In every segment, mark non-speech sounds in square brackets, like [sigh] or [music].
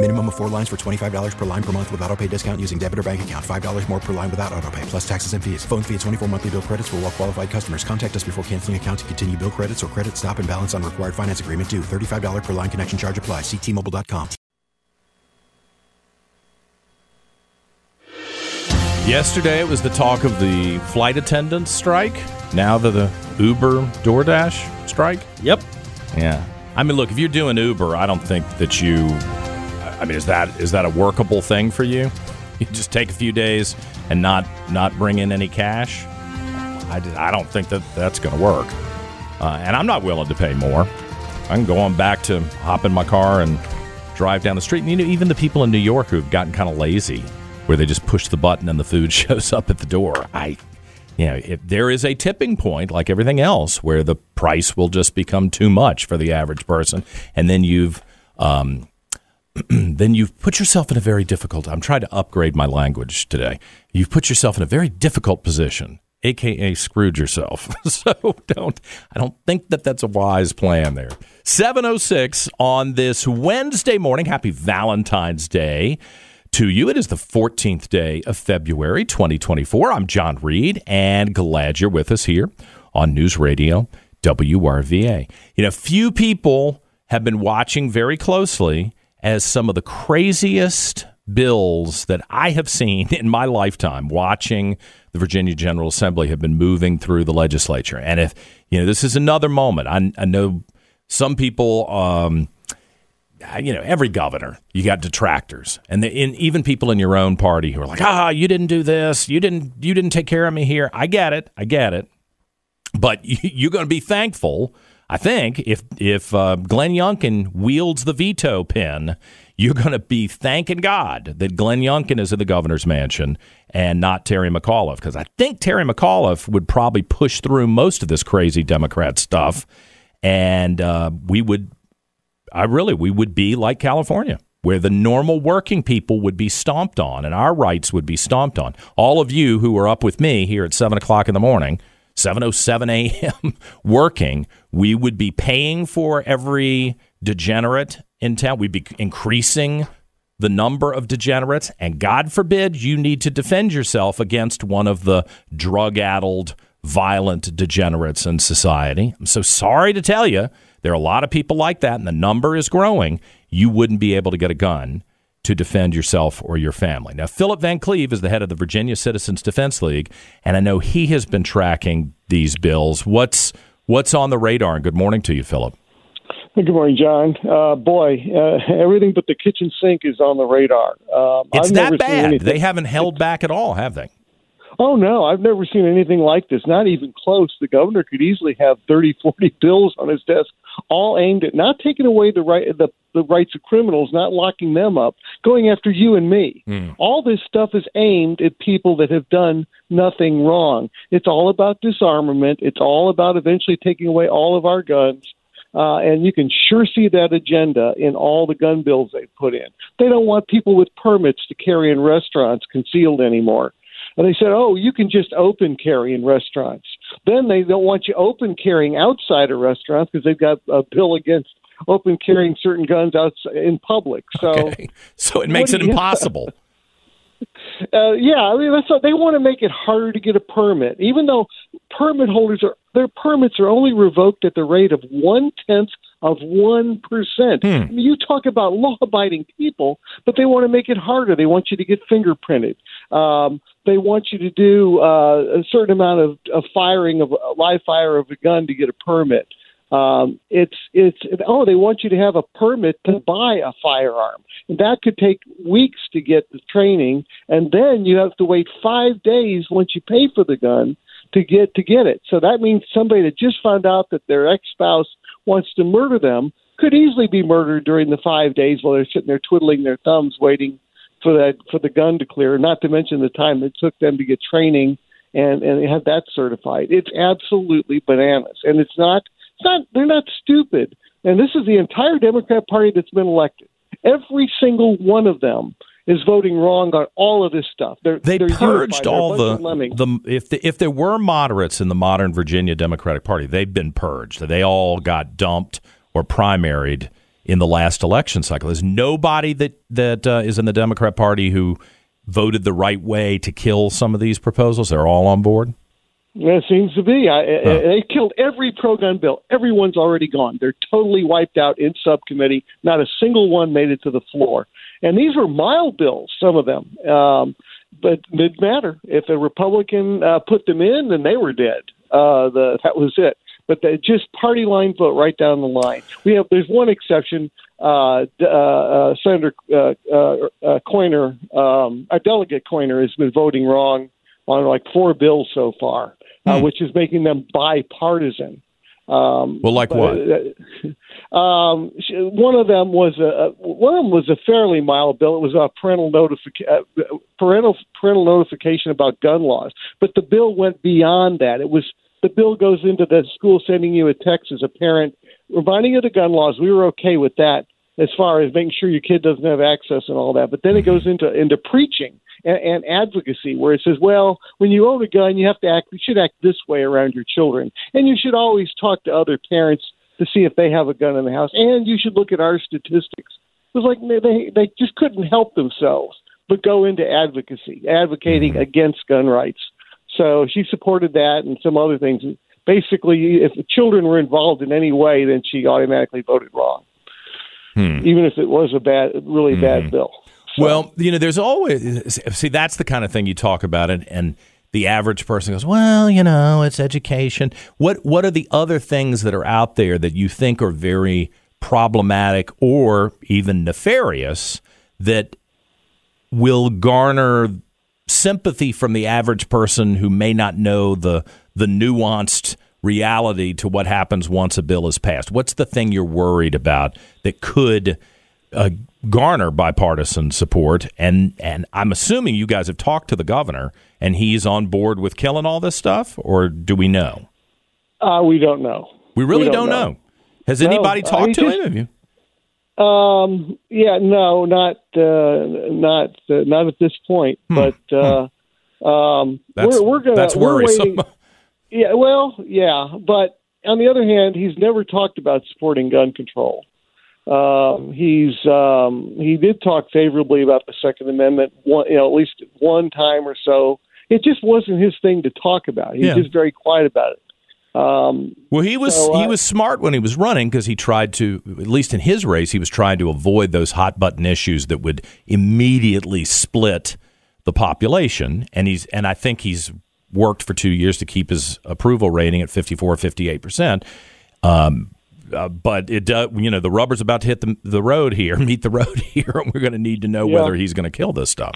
Minimum of four lines for $25 per line per month with auto pay discount using debit or bank account. $5 more per line without auto pay, plus taxes and fees. Phone fee at 24 monthly bill credits for all well qualified customers. Contact us before canceling account to continue bill credits or credit stop and balance on required finance agreement due. $35 per line connection charge apply. Ctmobile.com. Yesterday, it was the talk of the flight attendants strike. Now the, the Uber DoorDash strike. Yep. Yeah. I mean, look, if you're doing Uber, I don't think that you. I mean, is that is that a workable thing for you? You just take a few days and not not bring in any cash. I, did- I don't think that that's going to work. Uh, and I'm not willing to pay more. I can go on back to hop in my car and drive down the street. And you know, even the people in New York who've gotten kind of lazy, where they just push the button and the food [laughs] shows up at the door. I, you know, if there is a tipping point, like everything else, where the price will just become too much for the average person, and then you've um, [clears throat] then you've put yourself in a very difficult. I'm trying to upgrade my language today. You've put yourself in a very difficult position, aka screwed yourself. [laughs] so don't. I don't think that that's a wise plan there. 706 on this Wednesday morning. Happy Valentine's Day to you. It is the 14th day of February 2024. I'm John Reed and glad you're with us here on News Radio WRVA. You know, few people have been watching very closely as some of the craziest bills that I have seen [laughs] in my lifetime watching the Virginia General Assembly have been moving through the legislature. And if, you know, this is another moment. I, I know some people, um, you know, every governor, you got detractors, and the, even people in your own party who are like, "Ah, you didn't do this, you didn't, you didn't take care of me here." I get it, I get it, but you, [laughs] you're going to be thankful, I think, if if uh, Glenn Youngkin wields the veto pen, you're going to be thanking God that Glenn Youngkin is in the governor's mansion and not Terry McAuliffe, because I think Terry McAuliffe would probably push through most of this crazy Democrat stuff, and uh, we would I really, we would be like California, where the normal working people would be stomped on and our rights would be stomped on. All of you who are up with me here at 7 o'clock in the morning, 7.07 a.m., [laughs] working, we would be paying for every degenerate in town. We'd be increasing the number of degenerates. And God forbid you need to defend yourself against one of the drug addled, violent degenerates in society. I'm so sorry to tell you. There are a lot of people like that, and the number is growing. You wouldn't be able to get a gun to defend yourself or your family. Now, Philip Van Cleave is the head of the Virginia Citizens Defense League, and I know he has been tracking these bills. What's what's on the radar? And good morning to you, Philip. Good morning, John. Uh, boy, uh, [laughs] everything but the kitchen sink is on the radar. Um, It's I've that bad. They haven't held back at all, have they? Oh no, I've never seen anything like this. Not even close. The governor could easily have 30, 40 [laughs] bills on his desk, all aimed at not taking away the right the, the rights of criminals, not locking them up, going after you and me. All this stuff is aimed at people that have done nothing wrong. It's all about disarmament. It's all about eventually taking away all of our guns. Uh, and you can sure see that agenda in all the gun bills they've put in. They don't want people with permits to carry in restaurants concealed anymore. And they said, oh, you can just open carry in restaurants. Then they don't want you open carrying outside of restaurants because they've got a bill against open carrying certain guns out in public. So, Okay. [laughs] So it makes it impossible. [laughs] uh, yeah, I mean that's what they want to make it harder to get a permit, even though permit holders are their permits are only revoked at the rate of one tenth of one percent. I mean, you talk about law-abiding people, but they want to make it harder. They want you to get fingerprinted. Um, they want you to do uh, a certain amount of, of firing of live fire of a gun to get a permit. Um, it's it's oh they want you to have a permit to buy a firearm. And that could take weeks to get the training, and then you have to wait five days once you pay for the gun to get to get it. So that means somebody that just found out that their ex spouse wants to murder them could easily be murdered during the five days while they're sitting there twiddling their thumbs waiting for that for the gun to clear. Not to mention the time it took them to get training and and have that certified. It's absolutely bananas, and it's not it's not they're not stupid. And this is the entire Democrat Party that's been elected. Every single one of them is voting wrong on all of this stuff. They're, they they're purged unified. All the the if the, if there were moderates in the modern Virginia Democratic Party, they've been purged. They all got dumped or primaried in the last election cycle. There's nobody that that uh, is in the Democrat Party who voted the right way to kill some of these proposals. They're all on board. It seems to be. I. They killed every pro-gun bill. Everyone's already gone. They're totally wiped out in subcommittee. Not a single one made it to the floor. And these were mild bills, some of them. Um, but it didn't matter. If a Republican uh, put them in, then they were dead. Uh, the, that was it. But they just party line vote right down the line. We have there's one exception. Uh, uh, uh, Senator uh, uh, uh, Coyner, um, uh, Delegate Coyner, has been voting wrong on like four bills so far, uh, which is making them bipartisan. Um, Well, like but, what? uh, [laughs] um, one of them was a one of them was a fairly mild bill. It was a parental notification, parental parental notification about gun laws. But the bill went beyond that. It was the bill goes into the school sending you a text as a parent reminding you of the gun laws. We were okay with that as far as making sure your kid doesn't have access and all that. But then it mm-hmm. goes into into preaching and, and advocacy, where it says, well, when you own a gun, you have to act. You should act this way around your children, and you should always talk to other parents to see if they have a gun in the house, and you should look at our statistics. It was like they they, they just couldn't help themselves but go into advocacy, advocating mm-hmm. against gun rights. So she supported that and some other things. Basically, if the children were involved in any way, then she automatically voted wrong, hmm. even if it was a bad, really hmm. bad bill. Well, you know, there's always see that's the kind of thing you talk about it, and the average person goes, "Well, you know, it's education." What What are the other things that are out there that you think are very problematic or even nefarious that will garner sympathy from the average person who may not know the the nuanced reality to what happens once a bill is passed? What's the thing you're worried about that could uh, garner bipartisan support? And and I'm assuming you guys have talked to the governor and he's on board with killing all this stuff, or do we know? Uh, we don't know. We really We don't, don't know. know. Has No, anybody talked to just- him? Have you? Um, yeah, no, not uh, not uh, not at this point. But uh, um, Hmm. That's, we're we're gonna that's worrisome. waiting- Yeah, well, yeah, but on the other hand, he's never talked about supporting gun control. Um, he's um, he did talk favorably about the Second Amendment, one, you know, at least one time or so. It just wasn't his thing to talk about. He was Yeah. just very quiet about it. Um, Well, he was So, he uh, was smart when he was running because he tried to, at least in his race, he was trying to avoid those hot button issues that would immediately split the population. And he's and I think he's worked for two years to keep his approval rating at 54, 58 percent. Um, uh, but it does, you know, the rubber's about to hit the, the road here, [laughs] meet the road [laughs] here, and we're going to need to know Yeah. whether he's going to kill this stuff.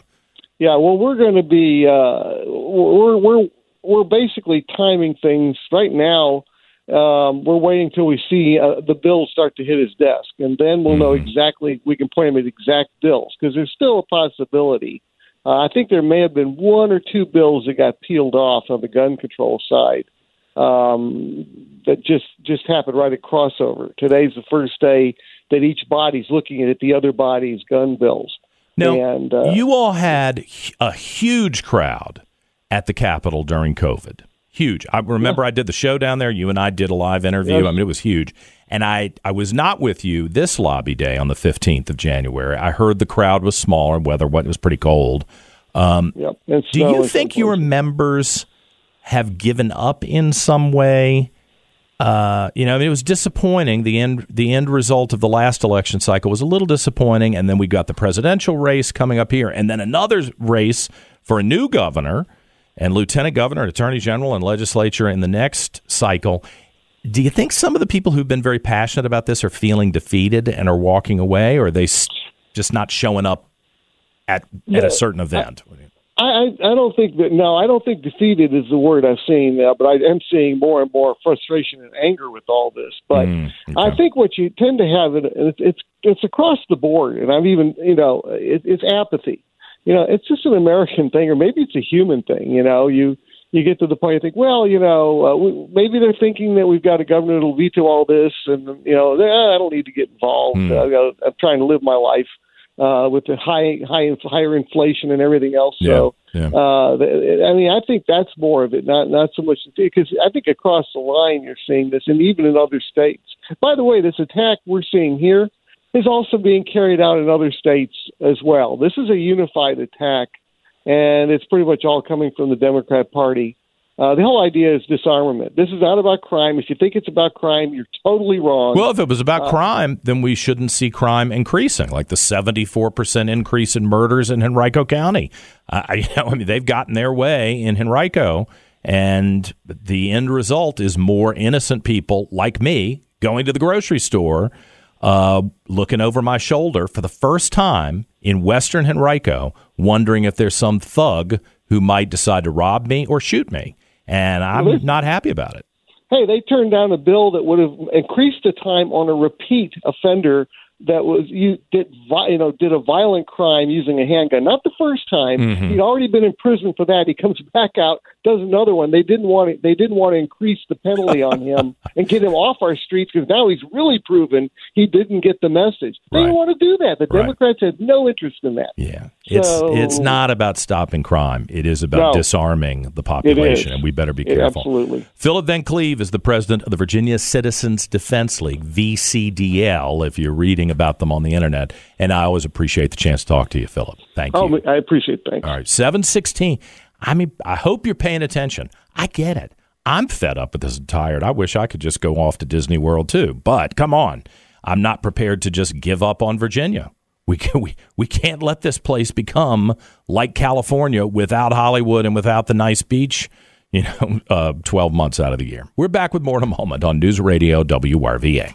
Yeah, well, we're going to be uh, we're we're we're basically timing things right now. Um, we're waiting till we see uh, the bills start to hit his desk, and then we'll know exactly. We can point him at exact bills because there's still a possibility. Uh, I think there may have been one or two bills that got peeled off on the gun control side um, that just just happened right at crossover. Today's the first day that each body's looking at the other body's gun bills. Now, and uh, you all had a huge crowd at the Capitol during COVID. Huge. I remember I did the show down there. You and I did a live interview. Yes. I mean, it was huge. And I, I was not with you this lobby day on the 15th of January. I heard the crowd was smaller, weather was pretty cold. Um, Yep. Do you think your members have given up in some way? Uh, you know, I mean, it was disappointing. The end, the end result of the last election cycle was a little disappointing, and then we got the presidential race coming up here, and then another race for a new governor and lieutenant governor, and attorney general, and legislature in the next cycle. Do you think some of the people who've been very passionate about this are feeling defeated and are walking away, or are they just not showing up at at a certain event? I, I don't think that. No, I don't think defeated is the word I'm seeing now. But I am seeing more and more frustration and anger with all this. But mm, okay. I think what you tend to have it, it's it's it's across the board, and I've even you know it, it's apathy. You know, it's just an American thing, or maybe it's a human thing. You know, you you get to the point you think, well, you know, uh, we, maybe they're thinking that we've got a governor that'll veto all this, and you know, eh, I don't need to get involved. Mm. Uh, I'm trying to live my life uh, with the high, high, higher inflation and everything else. Yeah, so, yeah. Uh, I mean, I think that's more of it, not not so much because I think across the line you're seeing this, and even in other states. By the way, this attack we're seeing here is also being carried out in other states as well. This is a unified attack and it's pretty much all coming from the Democrat Party. Uh, the whole idea is disarmament. This is not about crime. If you think it's about crime, you're totally wrong. Well, if it was about uh, crime, then we shouldn't see crime increasing, like the 74% increase in murders in Henrico County. I, [laughs] I mean, they've gotten their way in Henrico, and the end result is more innocent people like me going to the grocery store, uh, looking over my shoulder for the first time in Western Henrico, wondering if there's some thug who might decide to rob me or shoot me. And I'm not happy about it. Hey, they turned down a bill that would have increased the time on a repeat offender that was you did you know did a violent crime using a handgun. Not the first time. Mm-hmm. He'd already been in prison for that. He comes [laughs] back out, does another one. They didn't want to, they didn't want to increase the penalty on him [laughs] and get him off our streets because now he's really proven he didn't get the message. They right. didn't want to do that. The right. Democrats had no interest in that. Yeah, so, it's it's not about stopping crime. It is about no, disarming the population, and we better be careful. absolutely. Philip Van Cleave is the president of the Virginia Citizens Defense League (VCDL). If you're reading about them on the internet, and I always appreciate the chance to talk to you, Philip. Thank oh, you. I appreciate. it. Thanks. All right, seven sixteen. I mean, I hope you're paying attention. I get it. I'm fed up with this and tired. I wish I could just go off to Disney World too. But come on, I'm not prepared to just give up on Virginia. We, can, we, we can't let this place become like California without Hollywood and without the nice beach, you know, [laughs] uh, 12 months out of the year. We're back with more in a moment on News Radio WRVA.